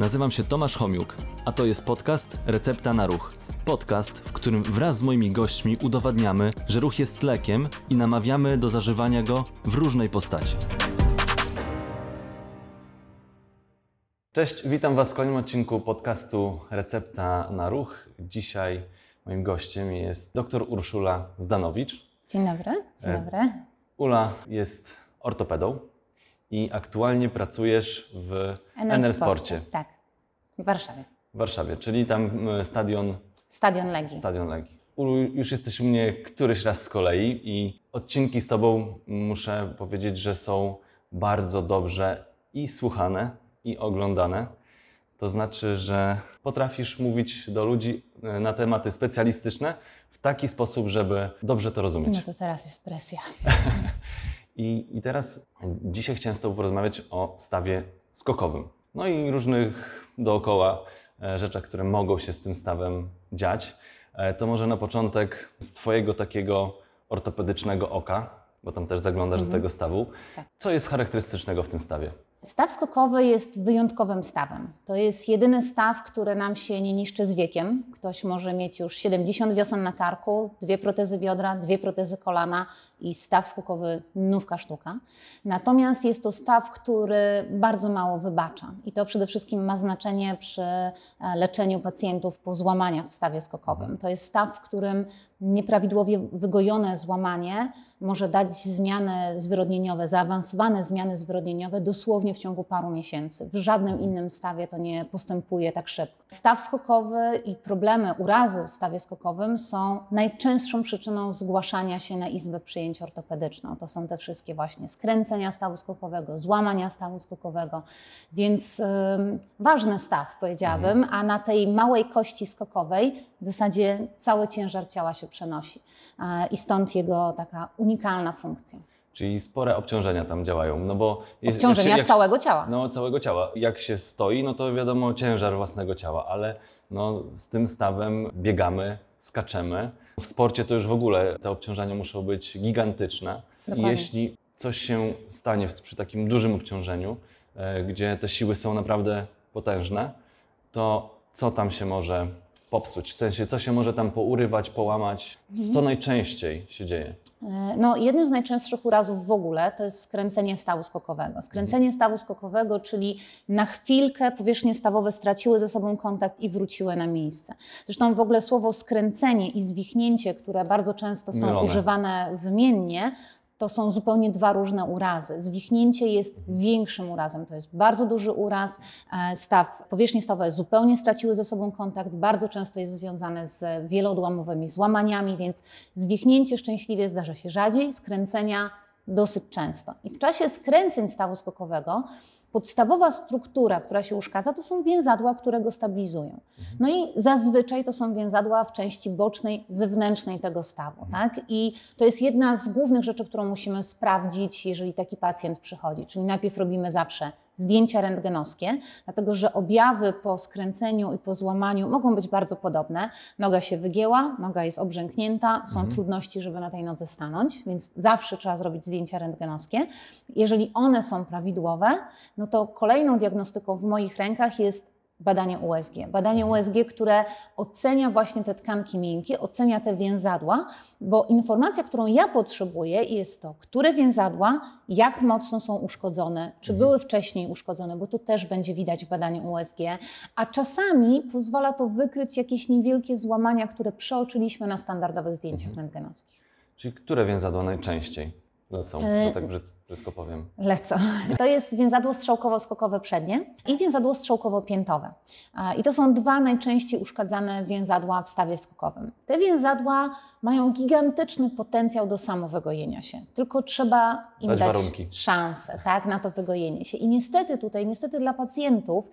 Nazywam się Tomasz Homiuk, a to jest podcast Recepta na Ruch. Podcast, w którym wraz z moimi gośćmi udowadniamy, że ruch jest lekiem i namawiamy do zażywania go w różnej postaci. Cześć, witam Was w kolejnym odcinku podcastu Recepta na Ruch. Dzisiaj moim gościem jest dr Urszula Zdanowicz. Dzień dobry. Dzień E, dobry. Ula jest ortopedą i aktualnie pracujesz w NL Sporcie Tak, w Warszawie. w Warszawie, czyli tam stadion, Stadion Legii. stadion Legii. Ulu, już jesteś u mnie któryś raz z kolei i odcinki z Tobą muszę powiedzieć, że są bardzo dobrze i słuchane, i oglądane. To znaczy, że potrafisz mówić do ludzi y, na tematy specjalistyczne w taki sposób, żeby dobrze to rozumieć. No to teraz jest presja. I, I teraz dzisiaj chciałem z Tobą porozmawiać o stawie skokowym. No i różnych dookoła e, rzeczach, które mogą się z tym stawem dziać. E, To może na początek z Twojego takiego ortopedycznego oka, bo tam też zaglądasz do tego stawu. Tak. Co jest charakterystycznego w tym stawie? Staw skokowy jest wyjątkowym stawem. To jest jedyny staw, który nam się nie niszczy z wiekiem. Ktoś może mieć już 70 wiosen na karku, dwie protezy biodra, dwie protezy kolana i staw skokowy nówka sztuka. Natomiast jest to staw, który bardzo mało wybacza i to przede wszystkim ma znaczenie przy e, leczeniu pacjentów po złamaniach w stawie skokowym. To jest staw, w którym nieprawidłowie wygojone złamanie może dać zmiany zwyrodnieniowe, zaawansowane zmiany zwyrodnieniowe dosłownie w ciągu paru miesięcy. W żadnym innym stawie to nie postępuje tak szybko. Staw skokowy i problemy, urazy w stawie skokowym są najczęstszą przyczyną zgłaszania się na izbę przyjęć ortopedyczną. To są te wszystkie właśnie skręcenia stawu skokowego, złamania stawu skokowego, więc ym, ważny staw powiedziałabym, a na tej małej kości skokowej w zasadzie cały ciężar ciała się przenosi i stąd jego taka unikalna funkcja. Czyli spore obciążenia tam działają. No bo jest- Obciążenia jak całego ciała. No, całego ciała. Jak się stoi, no to wiadomo ciężar własnego ciała, ale no, z tym stawem biegamy, skaczemy. W sporcie to już w ogóle te obciążenia muszą być gigantyczne. I Dokładnie. jeśli coś się stanie przy takim dużym obciążeniu, e, gdzie te siły są naprawdę potężne, to co tam się może popsuć? W sensie, co się może tam pourywać, połamać? Mhm. Co najczęściej się dzieje? E, No, jednym z najczęstszych urazów w ogóle to jest skręcenie stawu skokowego. Skręcenie stawu skokowego, czyli na chwilkę powierzchnie stawowe straciły ze sobą kontakt i wróciły na miejsce. Zresztą w ogóle słowo skręcenie i zwichnięcie, które bardzo często są Mylone. używane wymiennie, to są zupełnie dwa różne urazy. Zwichnięcie jest większym urazem, to jest bardzo duży uraz. E, Staw, powierzchnie stawowe zupełnie straciły ze sobą kontakt, bardzo często jest związane z wieloodłamowymi złamaniami, więc zwichnięcie szczęśliwie zdarza się rzadziej, skręcenia dosyć często. I w czasie skręceń stawu skokowego podstawowa struktura, która się uszkadza, to są więzadła, które go stabilizują. No i zazwyczaj to są więzadła w części bocznej, zewnętrznej tego stawu. Tak? I to jest jedna z głównych rzeczy, którą musimy sprawdzić, jeżeli taki pacjent przychodzi. Czyli najpierw robimy zawsze zdjęcia rentgenowskie, dlatego że objawy po skręceniu i po złamaniu mogą być bardzo podobne. Noga się wygięła, noga jest obrzęknięta, są trudności, żeby na tej nodze stanąć, więc zawsze trzeba zrobić zdjęcia rentgenowskie. Jeżeli one są prawidłowe, no to kolejną diagnostyką w moich rękach jest badanie USG. Badanie USG, które ocenia właśnie te tkanki miękkie, ocenia te więzadła, bo informacja, którą ja potrzebuję, jest to, które więzadła, jak mocno są uszkodzone, czy były wcześniej uszkodzone, bo tu też będzie widać w badaniu USG, a czasami pozwala to wykryć jakieś niewielkie złamania, które przeoczyliśmy na standardowych zdjęciach rentgenowskich. Czyli które więzadła najczęściej lecą? E, To tak brzyd, brzydko powiem. Lecą. To jest więzadło strzałkowo-skokowe przednie i więzadło strzałkowo-piętowe. I to są dwa najczęściej uszkadzane więzadła w stawie skokowym. Te więzadła mają gigantyczny potencjał do samowygojenia się, tylko trzeba im Dać dać, warunki. szansę tak, na to wygojenie się. I niestety tutaj, niestety dla pacjentów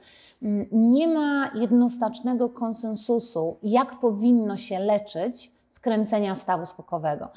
mm, nie ma jednoznacznego konsensusu, jak powinno się leczyć skręcenia stawu skokowego.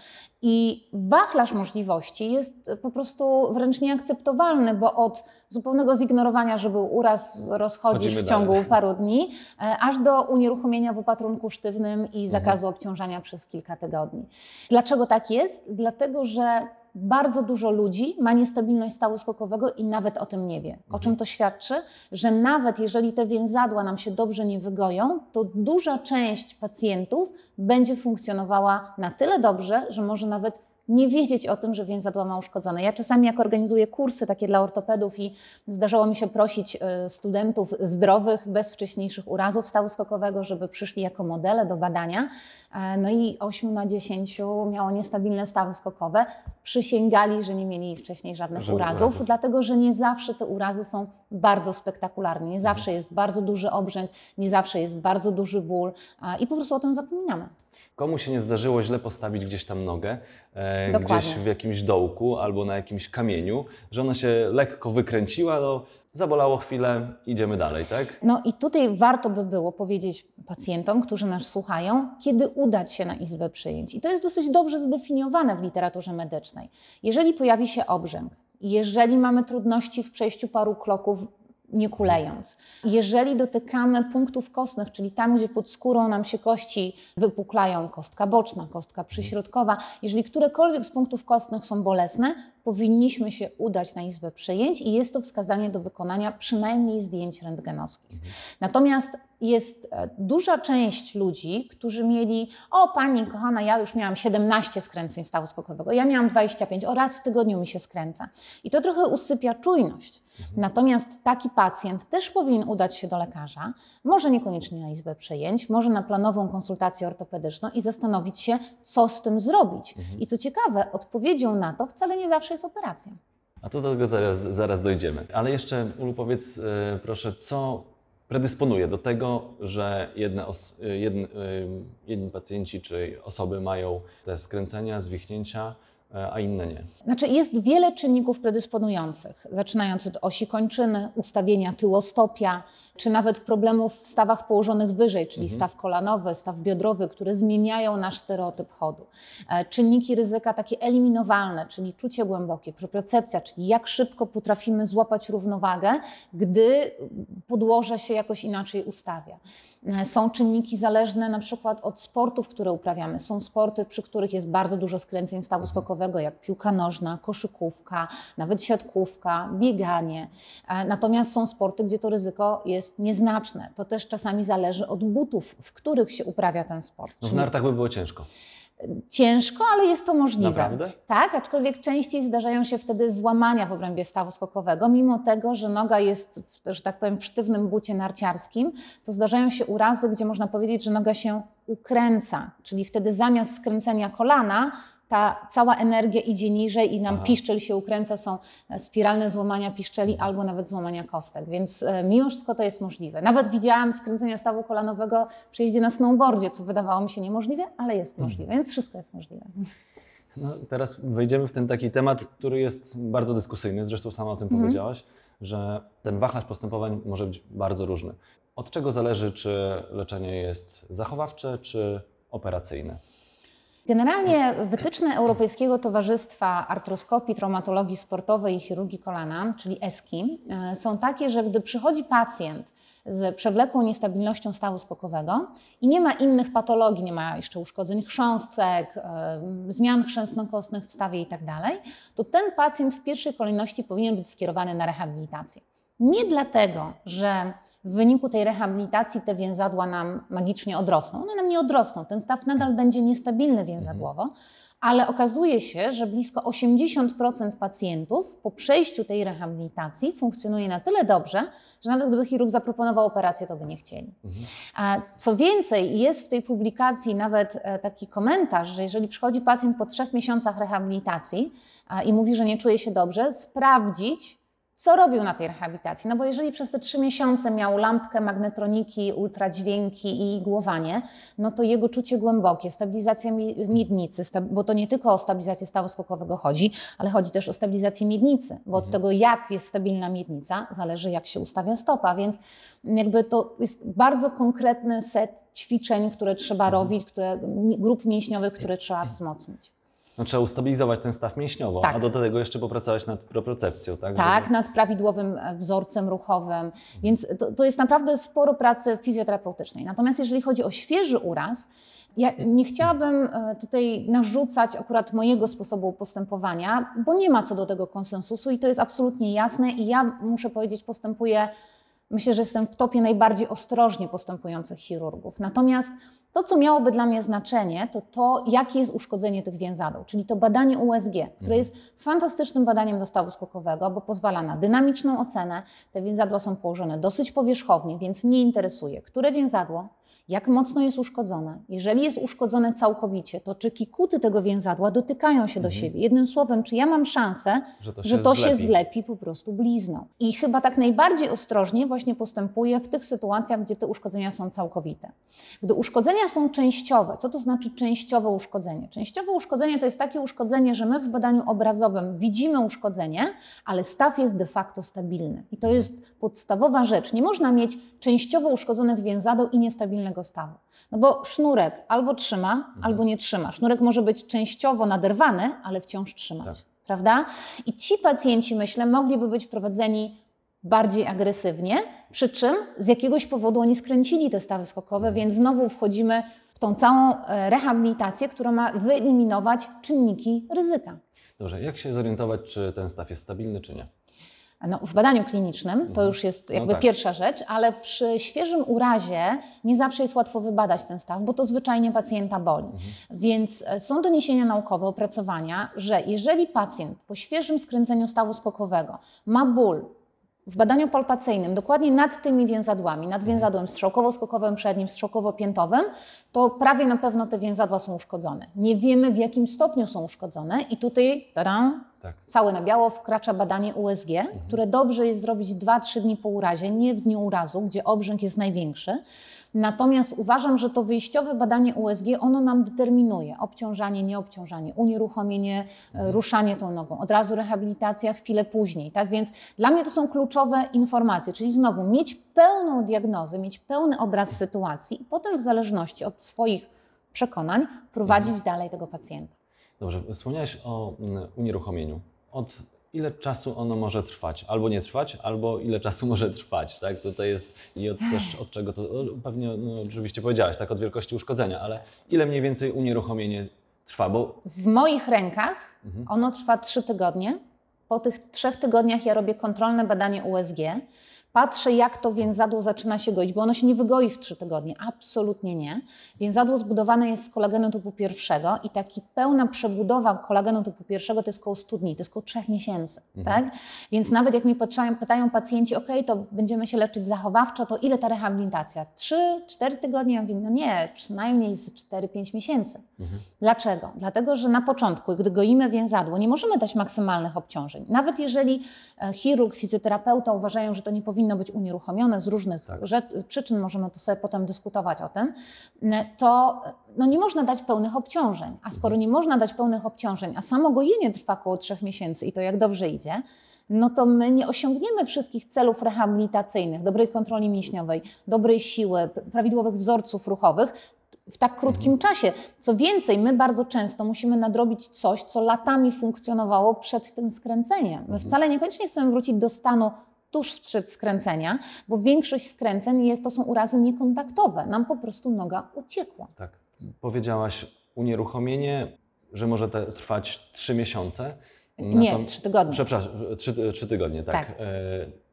I wachlarz możliwości jest po prostu wręcz nieakceptowalny, bo od zupełnego zignorowania, że był uraz, rozchodzisz Chodzimy w ciągu dalej. paru dni, e, aż do unieruchomienia w opatrunku sztywnym i Mhm. zakazu obciążania przez kilka tygodni. Dlaczego tak jest? Dlatego, że bardzo dużo ludzi ma niestabilność stawu skokowego i nawet o tym nie wie. O czym to świadczy? Że nawet jeżeli te więzadła nam się dobrze nie wygoją, to duża część pacjentów będzie funkcjonowała na tyle dobrze, że może nawet nie wiedzieć o tym, że więzadła ma uszkodzone. Ja czasami jak organizuję kursy takie dla ortopedów i zdarzało mi się prosić y, studentów zdrowych, bez wcześniejszych urazów stawu skokowego, żeby przyszli jako modele do badania. E, No i 8 na 10 miało niestabilne stawy skokowe. Przysięgali, że nie mieli wcześniej żadnych Żadnych urazów, urazów. dlatego że nie zawsze te urazy są bardzo spektakularne. Nie zawsze jest bardzo duży obrzęk, nie zawsze jest bardzo duży ból i po prostu o tym zapominamy. Komu się nie zdarzyło źle postawić gdzieś tam nogę, e, gdzieś w jakimś dołku albo na jakimś kamieniu, że ona się lekko wykręciła, no zabolało chwilę, idziemy dalej, tak? No i tutaj warto by było powiedzieć pacjentom, którzy nas słuchają, kiedy udać się na izbę przyjęć. I to jest dosyć dobrze zdefiniowane w literaturze medycznej. Jeżeli pojawi się obrzęk, jeżeli mamy trudności w przejściu paru kroków, nie kulejąc, jeżeli dotykamy punktów kostnych, czyli tam, gdzie pod skórą nam się kości wypuklają, kostka boczna, kostka przyśrodkowa, jeżeli którekolwiek z punktów kostnych są bolesne, powinniśmy się udać na izbę przyjęć i jest to wskazanie do wykonania przynajmniej zdjęć rentgenowskich. Natomiast jest e, duża część ludzi, którzy mieli, o pani kochana, ja już miałam 17 skręceń stawu skokowego, ja miałam 25, o raz w tygodniu mi się skręca. I to trochę usypia czujność. Natomiast taki pacjent też powinien udać się do lekarza, może niekoniecznie na izbę przyjęć, może na planową konsultację ortopedyczną i zastanowić się, co z tym zrobić. I co ciekawe, odpowiedzią na to wcale nie zawsze jest operacja. A to do tego zaraz, zaraz dojdziemy. Ale jeszcze, Ulu, powiedz e, proszę, co predysponuje do tego, że jedne os, jedn, e, jedni pacjenci czy osoby mają te skręcenia, zwichnięcia, a inne nie? Znaczy jest wiele czynników predysponujących, zaczynając od osi kończyny, ustawienia tyłostopia, czy nawet problemów w stawach położonych wyżej, czyli staw kolanowy, staw biodrowy, które zmieniają nasz stereotyp chodu. E, Czynniki ryzyka takie eliminowalne, czyli czucie głębokie, propriocepcja, czyli jak szybko potrafimy złapać równowagę, gdy podłoże się jakoś inaczej ustawia. E, Są czynniki zależne na przykład od sportów, które uprawiamy. Są sporty, przy których jest bardzo dużo skręceń stawu skokowego, jak piłka nożna, koszykówka, nawet siatkówka, bieganie. E, Natomiast są sporty, gdzie to ryzyko jest nieznaczne. To też czasami zależy od butów, w których się uprawia ten sport. No w nartach by było ciężko. Ciężko, ale jest to możliwe. Naprawdę? Tak, aczkolwiek częściej zdarzają się wtedy złamania w obrębie stawu skokowego, mimo tego, że noga jest, w, że tak powiem, w sztywnym bucie narciarskim, to zdarzają się urazy, gdzie można powiedzieć, że noga się ukręca, czyli wtedy zamiast skręcenia kolana, ta cała energia idzie niżej i nam Aha. piszczel się ukręca, są e, spiralne złamania piszczeli albo nawet złamania kostek, więc e, mimo wszystko to jest możliwe. Nawet widziałam skręcenia stawu kolanowego przy jeździe na snowboardzie, co wydawało mi się niemożliwe, ale jest możliwe, więc wszystko jest możliwe. No, teraz wejdziemy w ten taki temat, który jest bardzo dyskusyjny, zresztą sama o tym powiedziałaś, że ten wachlarz postępowań może być bardzo różny. Od czego zależy, czy leczenie jest zachowawcze, czy operacyjne? Generalnie wytyczne Europejskiego Towarzystwa Artroskopii, Traumatologii Sportowej i Chirurgii Kolana, czyli ESKI, e, są takie, że gdy przychodzi pacjent z przewlekłą niestabilnością stawu skokowego i nie ma innych patologii, nie ma jeszcze uszkodzeń chrząstek, e, zmian chrzęstno-kostnych w stawie itd., to ten pacjent w pierwszej kolejności powinien być skierowany na rehabilitację. Nie dlatego, że w wyniku tej rehabilitacji te więzadła nam magicznie odrosną. One nam nie odrosną, ten staw nadal będzie niestabilny więzadłowo, ale okazuje się, że blisko 80% pacjentów po przejściu tej rehabilitacji funkcjonuje na tyle dobrze, że nawet gdyby chirurg zaproponował operację, to by nie chcieli. Co więcej, jest w tej publikacji nawet e, taki komentarz, że jeżeli przychodzi pacjent po trzech miesiącach rehabilitacji i mówi, że nie czuje się dobrze, sprawdzić, co robił na tej rehabilitacji. No bo jeżeli przez te trzy miesiące miał lampkę, magnetroniki, ultradźwięki i igłowanie, no to jego czucie głębokie, stabilizacja mi- miednicy, bo to nie tylko o stabilizację stawu skokowego chodzi, ale chodzi też o stabilizację miednicy, bo od tego jak jest stabilna miednica zależy jak się ustawia stopa, więc jakby to jest bardzo konkretny set ćwiczeń, które trzeba robić, które, grup mięśniowych, które trzeba wzmocnić. No, trzeba ustabilizować ten staw mięśniowo, Tak. a do tego jeszcze popracować nad propriocepcją, tak? Tak, Żeby- nad prawidłowym e, wzorcem ruchowym, więc to, to jest naprawdę sporo pracy fizjoterapeutycznej. Natomiast jeżeli chodzi o świeży uraz, ja nie chciałabym e, tutaj narzucać akurat mojego sposobu postępowania, bo nie ma co do tego konsensusu i to jest absolutnie jasne i ja muszę powiedzieć, postępuję, myślę, że jestem w topie najbardziej ostrożnie postępujących chirurgów. Natomiast to, co miałoby dla mnie znaczenie, to to, jakie jest uszkodzenie tych więzadeł, czyli to badanie USG, które jest fantastycznym badaniem do stawu skokowego, bo pozwala na dynamiczną ocenę. Te więzadła są położone dosyć powierzchownie, więc mnie interesuje, które więzadło, jak mocno jest uszkodzone. Jeżeli jest uszkodzone całkowicie, to czy kikuty tego więzadła dotykają się do siebie? Jednym słowem, czy ja mam szansę, Że to że się to się zlepi. zlepi po prostu blizną. I chyba tak najbardziej ostrożnie właśnie postępuję w tych sytuacjach, gdzie te uszkodzenia są całkowite. Gdy uszkodzenia są częściowe, co to znaczy częściowe uszkodzenie? Częściowe uszkodzenie to jest takie uszkodzenie, że my w badaniu obrazowym widzimy uszkodzenie, ale staw jest de facto stabilny. I to jest podstawowa rzecz. Nie można mieć częściowo uszkodzonych więzadeł i niestabilnego stawu. No bo sznurek albo trzyma, albo nie trzyma. Sznurek może być częściowo naderwany, ale wciąż trzymać Tak. prawda? I ci pacjenci, myślę, mogliby być prowadzeni bardziej agresywnie, przy czym z jakiegoś powodu oni skręcili te stawy skokowe, więc znowu wchodzimy w tą całą e, rehabilitację, która ma wyeliminować czynniki ryzyka. Dobrze, jak się zorientować, czy ten staw jest stabilny, czy nie? No, w badaniu klinicznym to już jest No jakby tak. pierwsza rzecz, ale przy świeżym urazie nie zawsze jest łatwo wybadać ten staw, bo to zwyczajnie pacjenta boli. Więc e, są doniesienia naukowe, opracowania, że jeżeli pacjent po świeżym skręceniu stawu skokowego ma ból w badaniu palpacyjnym dokładnie nad tymi więzadłami, nad więzadłem strzałkowo-skokowym przednim, strzałkowo-piętowym, to prawie na pewno te więzadła są uszkodzone. Nie wiemy w jakim stopniu są uszkodzone i tutaj tadam, Tak. Całe na biało wkracza badanie USG, które dobrze jest zrobić 2-3 dni po urazie, nie w dniu urazu, gdzie obrzęk jest największy. Natomiast uważam, że to wyjściowe badanie USG, ono nam determinuje obciążanie, nieobciążanie, unieruchomienie, e, ruszanie tą nogą, od razu rehabilitacja chwilę później. Tak więc dla mnie to są kluczowe informacje, czyli znowu mieć pełną diagnozę, mieć pełny obraz sytuacji i potem w zależności od swoich przekonań prowadzić dalej tego pacjenta. Dobrze, wspomniałeś o mm, unieruchomieniu. Od ile czasu ono może trwać? Albo nie trwać, albo ile czasu może trwać, tak? To, to jest i od, też od czego to, pewnie no, oczywiście powiedziałaś, tak, od wielkości uszkodzenia, ale ile mniej więcej unieruchomienie trwa, bo W moich rękach ono trwa trzy tygodnie. Po tych trzech tygodniach ja robię kontrolne badanie USG. Patrzę, jak to więzadło zaczyna się goić, bo ono się nie wygoi w trzy tygodnie. Absolutnie nie. Więzadło zbudowane jest z kolagenu typu pierwszego i taki pełna przebudowa kolagenu typu pierwszego to jest około 100 dni, to jest około 3 miesięcy. Tak? Więc nawet jak mi pytają, pytają pacjenci, ok, to będziemy się leczyć zachowawczo, to ile ta rehabilitacja? 3-4 tygodnie? Ja mówię, no nie, przynajmniej z 4-5 miesięcy. Dlaczego? Dlatego, że na początku, gdy goimy więzadło, nie możemy dać maksymalnych obciążeń. Nawet jeżeli e, chirurg, fizjoterapeuta uważają, że to nie powinno być unieruchomione z różnych Tak. przyczyn, możemy to sobie potem dyskutować o tym, to no nie można dać pełnych obciążeń. A skoro nie można dać pełnych obciążeń, a samo gojenie trwa około trzech miesięcy i to jak dobrze idzie, no to my nie osiągniemy wszystkich celów rehabilitacyjnych, dobrej kontroli mięśniowej, dobrej siły, prawidłowych wzorców ruchowych, w tak krótkim czasie. Co więcej, my bardzo często musimy nadrobić coś, co latami funkcjonowało przed tym skręceniem. My wcale niekoniecznie chcemy wrócić do stanu tuż sprzed skręcenia, bo większość skręceń jest, to są urazy niekontaktowe. Nam po prostu noga uciekła. tak, powiedziałaś unieruchomienie, że może te, trwać 3 miesiące. Nie, Natom- trzy tygodnie. Przepraszam, trzy, trzy tygodnie, tak. Tak. E,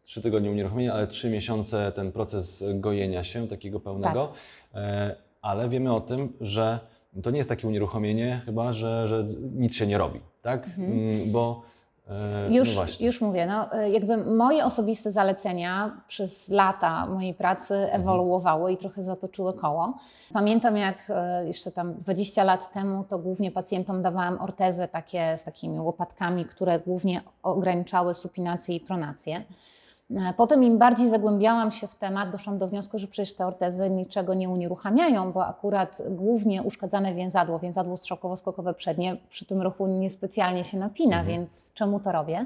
trzy tygodnie unieruchomienia, ale trzy miesiące ten proces gojenia się, takiego pełnego. Tak. E, ale wiemy o tym, że to nie jest takie unieruchomienie chyba, że, że nic się nie robi, tak? Mm, Bo e, no Już, właśnie. już mówię, no, y, jakby moje osobiste zalecenia przez lata mojej pracy ewoluowały i trochę zatoczyły koło. Pamiętam jak y, jeszcze tam 20 lat temu to głównie pacjentom dawałam ortezy takie z takimi łopatkami, które głównie ograniczały supinację i pronację. E, Potem im bardziej zagłębiałam się w temat, doszłam do wniosku, że przecież te ortezy niczego nie unieruchamiają, bo akurat głównie uszkadzane więzadło, więzadło strzałkowo-skokowe przednie przy tym ruchu niespecjalnie się napina, więc czemu to robię?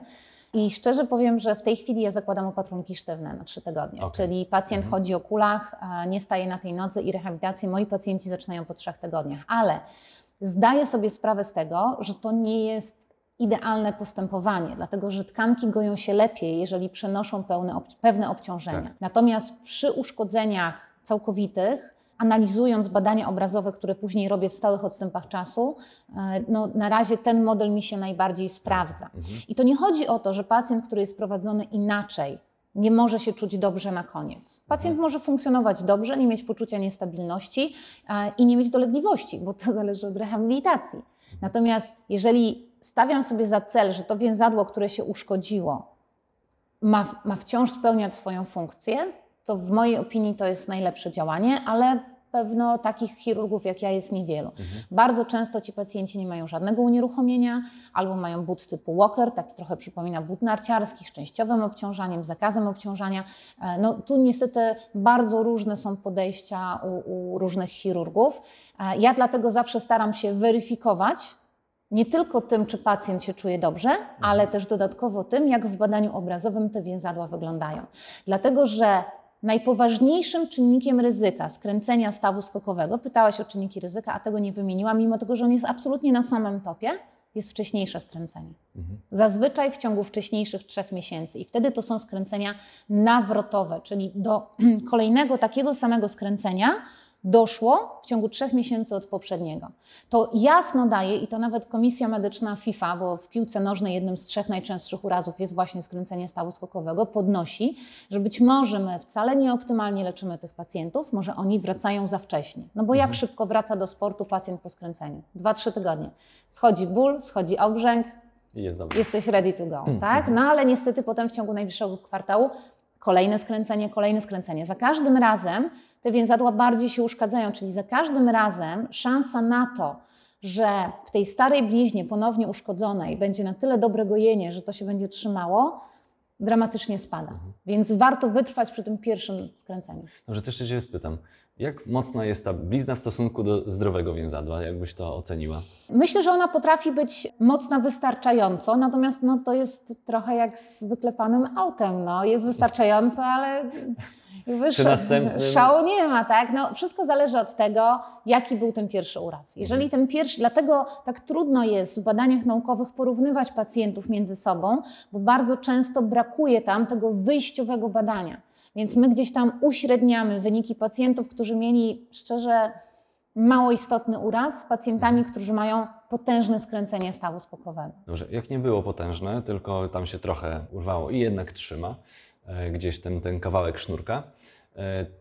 I szczerze powiem, że w tej chwili ja zakładam opatrunki sztywne na trzy tygodnie, Okej. czyli pacjent chodzi o kulach, nie staje na tej nodze i rehabilitację. Moi pacjenci zaczynają po trzech tygodniach, ale zdaję sobie sprawę z tego, że to nie jest idealne postępowanie, dlatego że tkanki goją się lepiej, jeżeli przenoszą pełne, pewne obciążenia. Tak. Natomiast przy uszkodzeniach całkowitych, analizując badania obrazowe, które później robię w stałych odstępach czasu, e, no, na razie ten model mi się najbardziej sprawdza. Mhm. I to nie chodzi o to, że pacjent, który jest prowadzony inaczej, nie może się czuć dobrze na koniec. Pacjent może funkcjonować dobrze, nie mieć poczucia niestabilności e, i nie mieć dolegliwości, bo to zależy od rehabilitacji. Natomiast jeżeli stawiam sobie za cel, że to więzadło, które się uszkodziło, ma, ma wciąż spełniać swoją funkcję, to w mojej opinii to jest najlepsze działanie, ale pewno takich chirurgów jak ja jest niewielu. Bardzo często ci pacjenci nie mają żadnego unieruchomienia albo mają but typu walker, taki trochę przypomina but narciarski z częściowym obciążaniem, zakazem obciążania. E, No, tu niestety bardzo różne są podejścia u, u różnych chirurgów. E, Ja dlatego zawsze staram się weryfikować nie tylko tym, czy pacjent się czuje dobrze, ale też dodatkowo tym, jak w badaniu obrazowym te więzadła wyglądają. Dlatego, że najpoważniejszym czynnikiem ryzyka skręcenia stawu skokowego, pytałaś o czynniki ryzyka, a tego nie wymieniłam, mimo tego, że on jest absolutnie na samym topie, jest wcześniejsze skręcenie. Mhm. Zazwyczaj w ciągu wcześniejszych trzech miesięcy. I wtedy to są skręcenia nawrotowe, czyli do kolejnego takiego samego skręcenia doszło w ciągu trzech miesięcy od poprzedniego. To jasno daje, i to nawet Komisja Medyczna FIFA, bo w piłce nożnej jednym z trzech najczęstszych urazów jest właśnie skręcenie stawu skokowego, podnosi, że być może my wcale nieoptymalnie leczymy tych pacjentów, może oni wracają za wcześnie. No bo jak szybko wraca do sportu pacjent po skręceniu? Dwa, trzy tygodnie. Schodzi ból, schodzi obrzęk, jest jesteś ready to go, tak? No ale niestety potem w ciągu najbliższego kwartału kolejne skręcenie, kolejne skręcenie. Za każdym razem te więzadła bardziej się uszkadzają, czyli za każdym razem szansa na to, że w tej starej bliźnie ponownie uszkodzonej będzie na tyle dobre gojenie, że to się będzie trzymało, dramatycznie spada. Więc warto wytrwać przy tym pierwszym skręceniu. Dobrze, to jeszcze Cię spytam. Jak mocna jest ta blizna w stosunku do zdrowego więzadła? Jakbyś to oceniła? Myślę, że ona potrafi być mocna wystarczająco, natomiast no, to jest trochę jak z wyklepanym autem. No. Jest wystarczająco, ale Przy następnym- szału nie ma, tak? No, wszystko zależy od tego, jaki był ten pierwszy uraz. Jeżeli ten pierwszy, dlatego tak trudno jest w badaniach naukowych porównywać pacjentów między sobą, bo bardzo często brakuje tam tego wyjściowego badania. Więc my gdzieś tam uśredniamy wyniki pacjentów, którzy mieli szczerze mało istotny uraz z pacjentami, którzy mają potężne skręcenie stawu skokowego. Dobrze, jak nie było potężne, tylko tam się trochę urwało i jednak trzyma e, gdzieś ten, ten kawałek sznurka,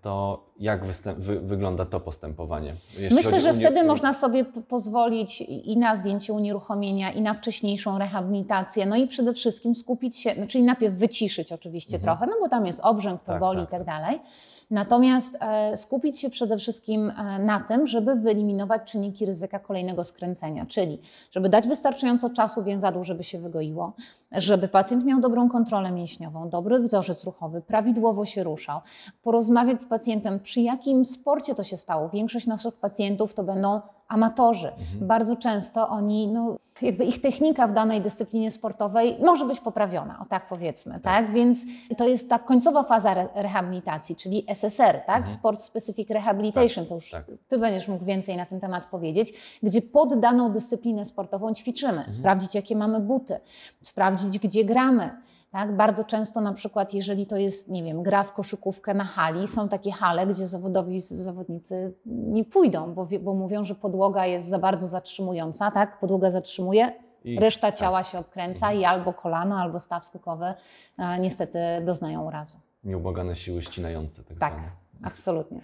to jak wy, wygląda to postępowanie? Jeśli Myślę, że wtedy można sobie pozwolić i na zdjęcie unieruchomienia, i na wcześniejszą rehabilitację, no i przede wszystkim skupić się, czyli najpierw wyciszyć oczywiście trochę, no bo tam jest obrzęk, to Mhm. Tak, boli tak, i tak dalej. Natomiast e, skupić się przede wszystkim e, na tym, żeby wyeliminować czynniki ryzyka kolejnego skręcenia, czyli żeby dać wystarczająco czasu więzadłu, żeby się wygoiło, żeby pacjent miał dobrą kontrolę mięśniową, dobry wzorzec ruchowy, prawidłowo się ruszał, porozmawiać z pacjentem, przy jakim sporcie to się stało. Większość naszych pacjentów to będą amatorzy. Bardzo często oni, no, jakby ich technika w danej dyscyplinie sportowej może być poprawiona, o tak powiedzmy, tak? Więc to jest ta końcowa faza re rehabilitacji, czyli SSR, tak? Sport Specific Rehabilitation, to już tak. Ty będziesz mógł więcej na ten temat powiedzieć, gdzie pod daną dyscyplinę sportową ćwiczymy, sprawdzić jakie mamy buty, sprawdzić gdzie gramy. Tak? Bardzo często na przykład, jeżeli to jest, nie wiem, gra w koszykówkę na hali, są takie hale, gdzie zawodowi zawodnicy nie pójdą, bo, bo mówią, że podłoga jest za bardzo zatrzymująca, tak? Podłoga zatrzymuje, I- reszta tak. ciała się obkręca i albo kolano, albo staw skokowy e, niestety doznają urazu. Nieubłagane siły ścinające, tak, Tak, zwane. absolutnie.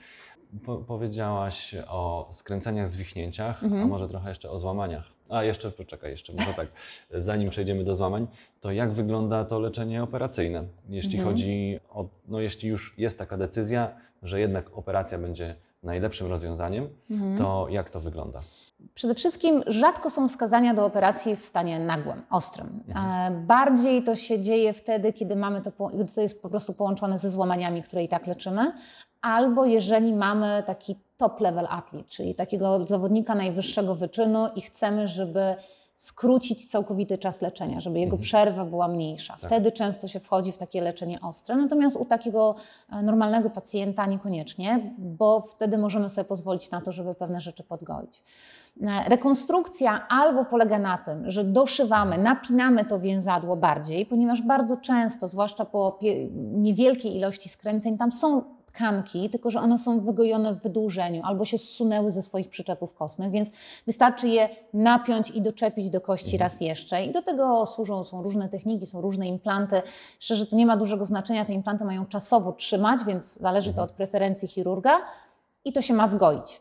Po, powiedziałaś o skręceniach, zwichnięciach, Mhm. a może trochę jeszcze o złamaniach. A jeszcze, poczekaj, jeszcze może tak, zanim przejdziemy do złamań, to jak wygląda to leczenie operacyjne? Jeśli Mhm. chodzi o, no jeśli już jest taka decyzja, że jednak operacja będzie najlepszym rozwiązaniem, Mhm. to jak to wygląda? Przede wszystkim rzadko są wskazania do operacji w stanie nagłym, ostrym. E, Bardziej to się dzieje wtedy, kiedy mamy to, to jest po prostu połączone ze złamaniami, które i tak leczymy, albo jeżeli mamy taki top level athlete, czyli takiego zawodnika najwyższego wyczynu i chcemy, żeby skrócić całkowity czas leczenia, żeby jego Mhm. przerwa była mniejsza. Wtedy często się wchodzi w takie leczenie ostre, natomiast u takiego e, normalnego pacjenta niekoniecznie, bo wtedy możemy sobie pozwolić na to, żeby pewne rzeczy podgoić. E, Rekonstrukcja albo polega na tym, że doszywamy, napinamy to więzadło bardziej, ponieważ bardzo często, zwłaszcza po niewielkiej ilości skręceń, tam są tkanki, tylko że one są wygojone w wydłużeniu albo się zsunęły ze swoich przyczepów kostnych, więc wystarczy je napiąć i doczepić do kości raz jeszcze. I do tego służą są różne techniki, są różne implanty. Szczerze, to nie ma dużego znaczenia, te implanty mają czasowo trzymać, więc zależy to od preferencji chirurga i to się ma wgoić.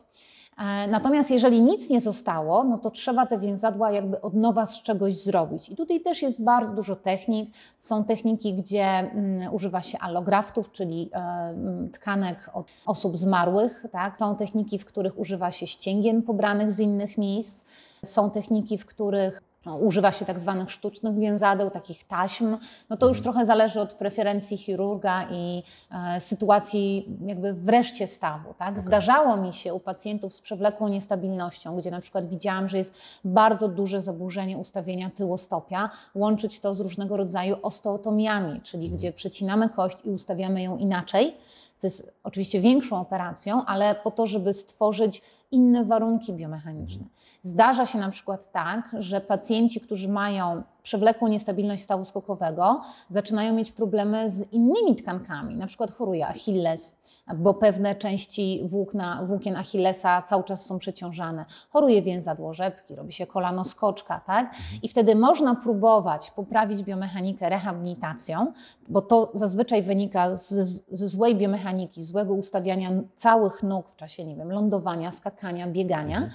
E, Natomiast jeżeli nic nie zostało, no to trzeba te więzadła jakby od nowa z czegoś zrobić. I tutaj też jest bardzo dużo technik. Są techniki, gdzie mm, używa się allograftów, czyli e, mm, tkanek od osób zmarłych. Tak? Są techniki, w których używa się ścięgien pobranych z innych miejsc. Są techniki, w których no, używa się tak zwanych sztucznych więzadeł, takich taśm. No to już trochę zależy od preferencji chirurga i e, sytuacji jakby wreszcie stawu. Tak? Zdarzało mi się u pacjentów z przewlekłą niestabilnością, gdzie na przykład widziałam, że jest bardzo duże zaburzenie ustawienia tyłostopia, łączyć to z różnego rodzaju osteotomiami, czyli gdzie przecinamy kość i ustawiamy ją inaczej, co jest oczywiście większą operacją, ale po to, żeby stworzyć inne warunki biomechaniczne. Zdarza się na przykład tak, że pacjenci, którzy mają przewlekłą niestabilność stawu skokowego, zaczynają mieć problemy z innymi tkankami, na przykład choruje Achilles, bo pewne części włókna, włókien Achillesa cały czas są przeciążane. Choruje więzadło rzepki, robi się kolano skoczka, tak? I wtedy można próbować poprawić biomechanikę rehabilitacją, bo to zazwyczaj wynika z, ze złej biomechaniki, złego ustawiania całych nóg w czasie, nie wiem, lądowania, skakania, biegania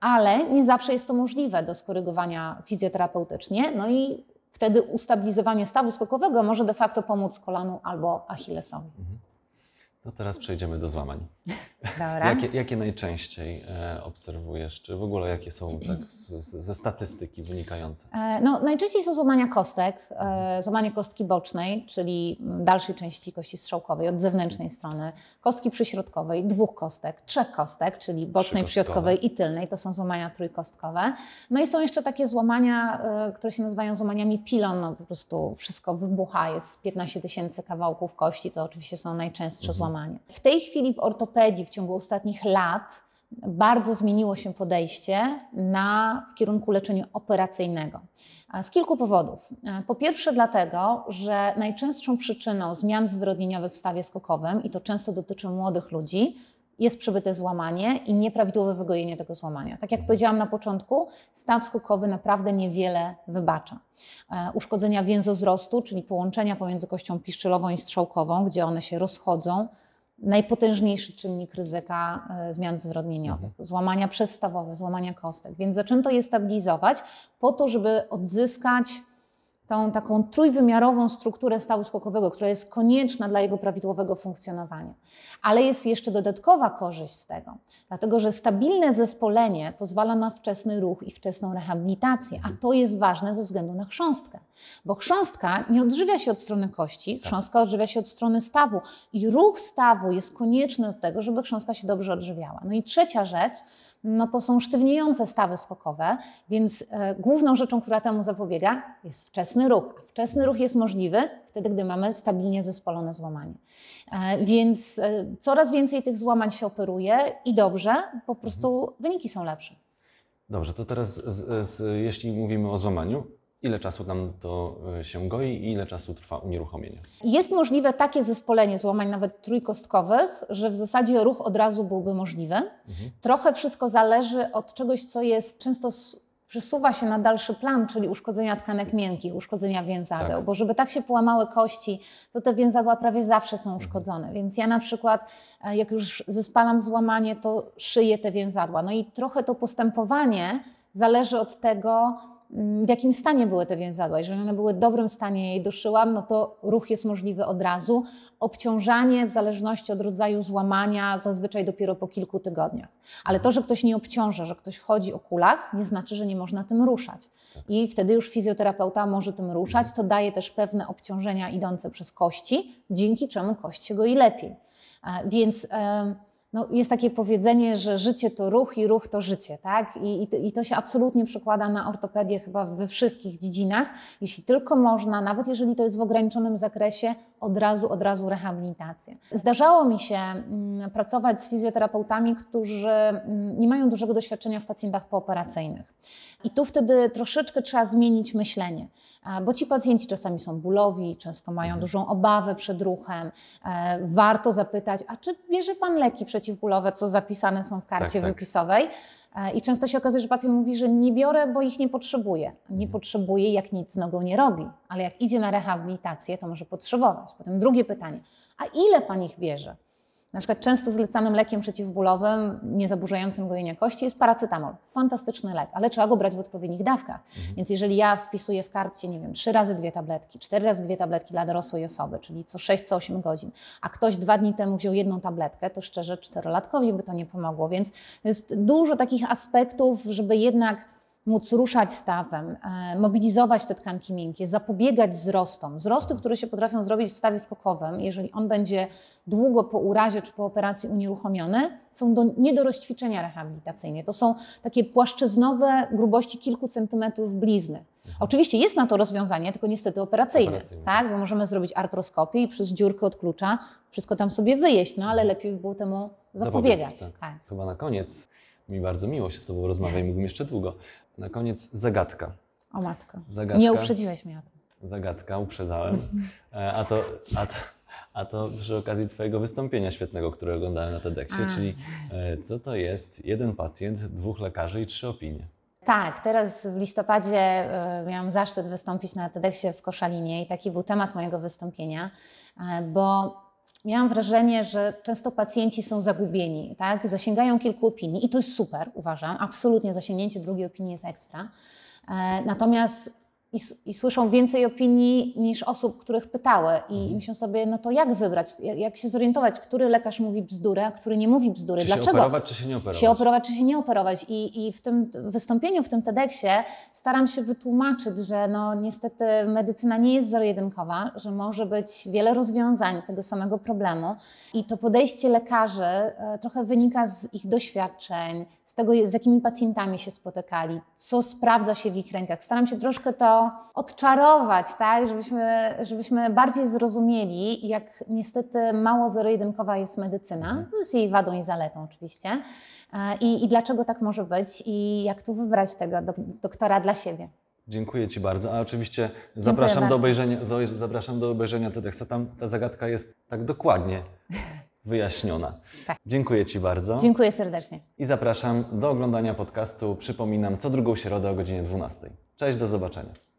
ale nie zawsze jest to możliwe do skorygowania fizjoterapeutycznie. No i wtedy ustabilizowanie stawu skokowego może de facto pomóc kolanu albo achillesowi. To teraz przejdziemy do złamań. Dobra. Jakie, jakie najczęściej e, obserwujesz? Czy w ogóle jakie są tak z, z, ze statystyki wynikające? E, No, najczęściej są złamania kostek, e, złamanie kostki bocznej, czyli dalszej części kości strzałkowej, od zewnętrznej strony, kostki przyśrodkowej, dwóch kostek, trzech kostek, czyli bocznej, przyśrodkowej i tylnej, to są złamania trójkostkowe. No i są jeszcze takie złamania, e, które się nazywają złamaniami pilon, no po prostu wszystko wybucha, jest 15 tysięcy kawałków kości, to oczywiście są najczęstsze złamania. W tej chwili w ortopedii w ciągu ostatnich lat bardzo zmieniło się podejście na, w kierunku leczenia operacyjnego. Z kilku powodów. Po pierwsze, dlatego, że najczęstszą przyczyną zmian zwyrodnieniowych w stawie skokowym, i to często dotyczy młodych ludzi, jest przebyte złamanie i nieprawidłowe wygojenie tego złamania. Tak jak powiedziałam na początku, staw skokowy naprawdę niewiele wybacza. E, Uszkodzenia więzozrostu, czyli połączenia pomiędzy kością piszczelową i strzałkową, gdzie one się rozchodzą, najpotężniejszy czynnik ryzyka e, zmian zwyrodnieniowych, złamania przestawowe, złamania kostek. Więc zaczęto je stabilizować po to, żeby odzyskać tą taką trójwymiarową strukturę stawu skokowego, która jest konieczna dla jego prawidłowego funkcjonowania. Ale jest jeszcze dodatkowa korzyść z tego, dlatego że stabilne zespolenie pozwala na wczesny ruch i wczesną rehabilitację, a to jest ważne ze względu na chrząstkę, bo chrząstka nie odżywia się od strony kości, chrząstka odżywia się od strony stawu i ruch stawu jest konieczny do tego, żeby chrząstka się dobrze odżywiała. No i trzecia rzecz, no to są sztywniejące stawy skokowe, więc e, główną rzeczą, która temu zapobiega, jest wczesny ruch. A wczesny ruch jest możliwy wtedy, gdy mamy stabilnie zespolone złamanie. E, więc e, coraz więcej tych złamań się operuje i dobrze, po prostu wyniki są lepsze. Dobrze, to teraz z, z, jeśli mówimy o złamaniu, ile czasu nam to e, się goi i ile czasu trwa unieruchomienie? Jest możliwe takie zespolenie złamań, nawet trójkostkowych, że w zasadzie ruch od razu byłby możliwy. Trochę wszystko zależy od czegoś, co jest często przesuwa się na dalszy plan, czyli uszkodzenia tkanek miękkich, uszkodzenia więzadeł, Tak. bo żeby tak się połamały kości, to te więzadła prawie zawsze są uszkodzone. Więc ja na przykład, e, jak już zespalam złamanie, to szyję te więzadła. No i trochę to postępowanie zależy od tego, w jakim stanie były te więzadła. Jeżeli one były w dobrym stanie, je doszyłam, no to ruch jest możliwy od razu. Obciążanie w zależności od rodzaju złamania zazwyczaj dopiero po kilku tygodniach. Ale to, że ktoś nie obciąża, że ktoś chodzi o kulach, nie znaczy, że nie można tym ruszać. I wtedy już fizjoterapeuta może tym ruszać. To daje też pewne obciążenia idące przez kości, dzięki czemu kość się goi lepiej. E, Więc no, jest takie powiedzenie, że życie to ruch i ruch to życie, tak? I, i, to- I to się absolutnie przekłada na ortopedię chyba we wszystkich dziedzinach. Jeśli tylko można, nawet jeżeli to jest w ograniczonym zakresie, od razu, od razu rehabilitację. Zdarzało mi się mm, pracować z fizjoterapeutami, którzy mm, nie mają dużego doświadczenia w pacjentach pooperacyjnych. I tu wtedy troszeczkę trzeba zmienić myślenie, e, bo ci pacjenci czasami są bólowi, często mają Mhm. dużą obawę przed ruchem. E, Warto zapytać, a czy bierze Pan leki przeciwbólowe, co zapisane są w karcie Tak, tak. wypisowej? E, I często się okazuje, że pacjent mówi, że nie biorę, bo ich nie potrzebuje. Mhm. Nie potrzebuje, jak nic z nogą nie robi, ale jak idzie na rehabilitację, to może potrzebować. Potem drugie pytanie, a ile Pan ich bierze? Na przykład często zlecanym lekiem przeciwbólowym, niezaburzającym gojenia kości jest paracetamol. Fantastyczny lek, ale trzeba go brać w odpowiednich dawkach. Więc jeżeli ja wpisuję w karcie, nie wiem, trzy razy dwie tabletki, cztery razy dwie tabletki dla dorosłej osoby, czyli co 6, co 8 godzin, a ktoś dwa dni temu wziął jedną tabletkę, to szczerze czterolatkowi by to nie pomogło. Więc jest dużo takich aspektów, żeby jednak móc ruszać stawem, e, mobilizować te tkanki miękkie, zapobiegać wzrostom. Wzrosty, które się potrafią zrobić w stawie skokowym, jeżeli on będzie długo po urazie czy po operacji unieruchomiony, są do, nie do rozćwiczenia rehabilitacyjnie. To są takie płaszczyznowe grubości kilku centymetrów blizny. Oczywiście jest na to rozwiązanie, tylko niestety operacyjne, Operacyjne. tak? bo możemy zrobić artroskopię i przez dziurkę od klucza wszystko tam sobie wyjeść, no ale lepiej by było temu zapobiegać. Zapobiec, tak. tak. Chyba na koniec, mi bardzo miło się z Tobą rozmawia i mógłbym jeszcze długo. Na koniec zagadka. O matko, Zagadka. nie uprzedziłeś mnie o tym. Zagadka, uprzedzałem. E, A to, a, to, a to przy okazji Twojego wystąpienia świetnego, które oglądałem na TEDxie, A. czyli e, co to jest jeden pacjent, dwóch lekarzy i trzy opinie. Tak, teraz w listopadzie e, miałam zaszczyt wystąpić na TEDxie w Koszalinie i taki był temat mojego wystąpienia, bo miałam wrażenie, że często pacjenci są zagubieni, tak? zasięgają kilku opinii i to jest super, uważam, absolutnie zasięgnięcie drugiej opinii jest ekstra. E, Natomiast i, i słyszą więcej opinii niż osób, których pytały i Mhm. myślą sobie, no to jak wybrać, jak, jak się zorientować, który lekarz mówi bzdury, a który nie mówi bzdury, Czy się dlaczego? operować, czy się nie operować? się operować, czy się nie operować. I, I w tym wystąpieniu, w tym TEDxie staram się wytłumaczyć, że no niestety medycyna nie jest zero-jedynkowa, że może być wiele rozwiązań tego samego problemu i to podejście lekarzy e, trochę wynika z ich doświadczeń, z tego, z jakimi pacjentami się spotykali, co sprawdza się w ich rękach. Staram się troszkę to odczarować, tak, żebyśmy, żebyśmy bardziej zrozumieli, jak niestety mało zero-jedynkowa jest medycyna. To jest jej wadą i zaletą oczywiście. E, I, I dlaczego tak może być i jak tu wybrać tego dok- doktora dla siebie. Dziękuję Ci bardzo. A oczywiście zapraszam do, obejrzenia, za- zapraszam do obejrzenia TEDxa. Tam ta zagadka jest tak dokładnie wyjaśniona. Tak. Dziękuję Ci bardzo. Dziękuję serdecznie. I zapraszam do oglądania podcastu. Przypominam, co drugą środę o godzinie 12. Cześć, do zobaczenia.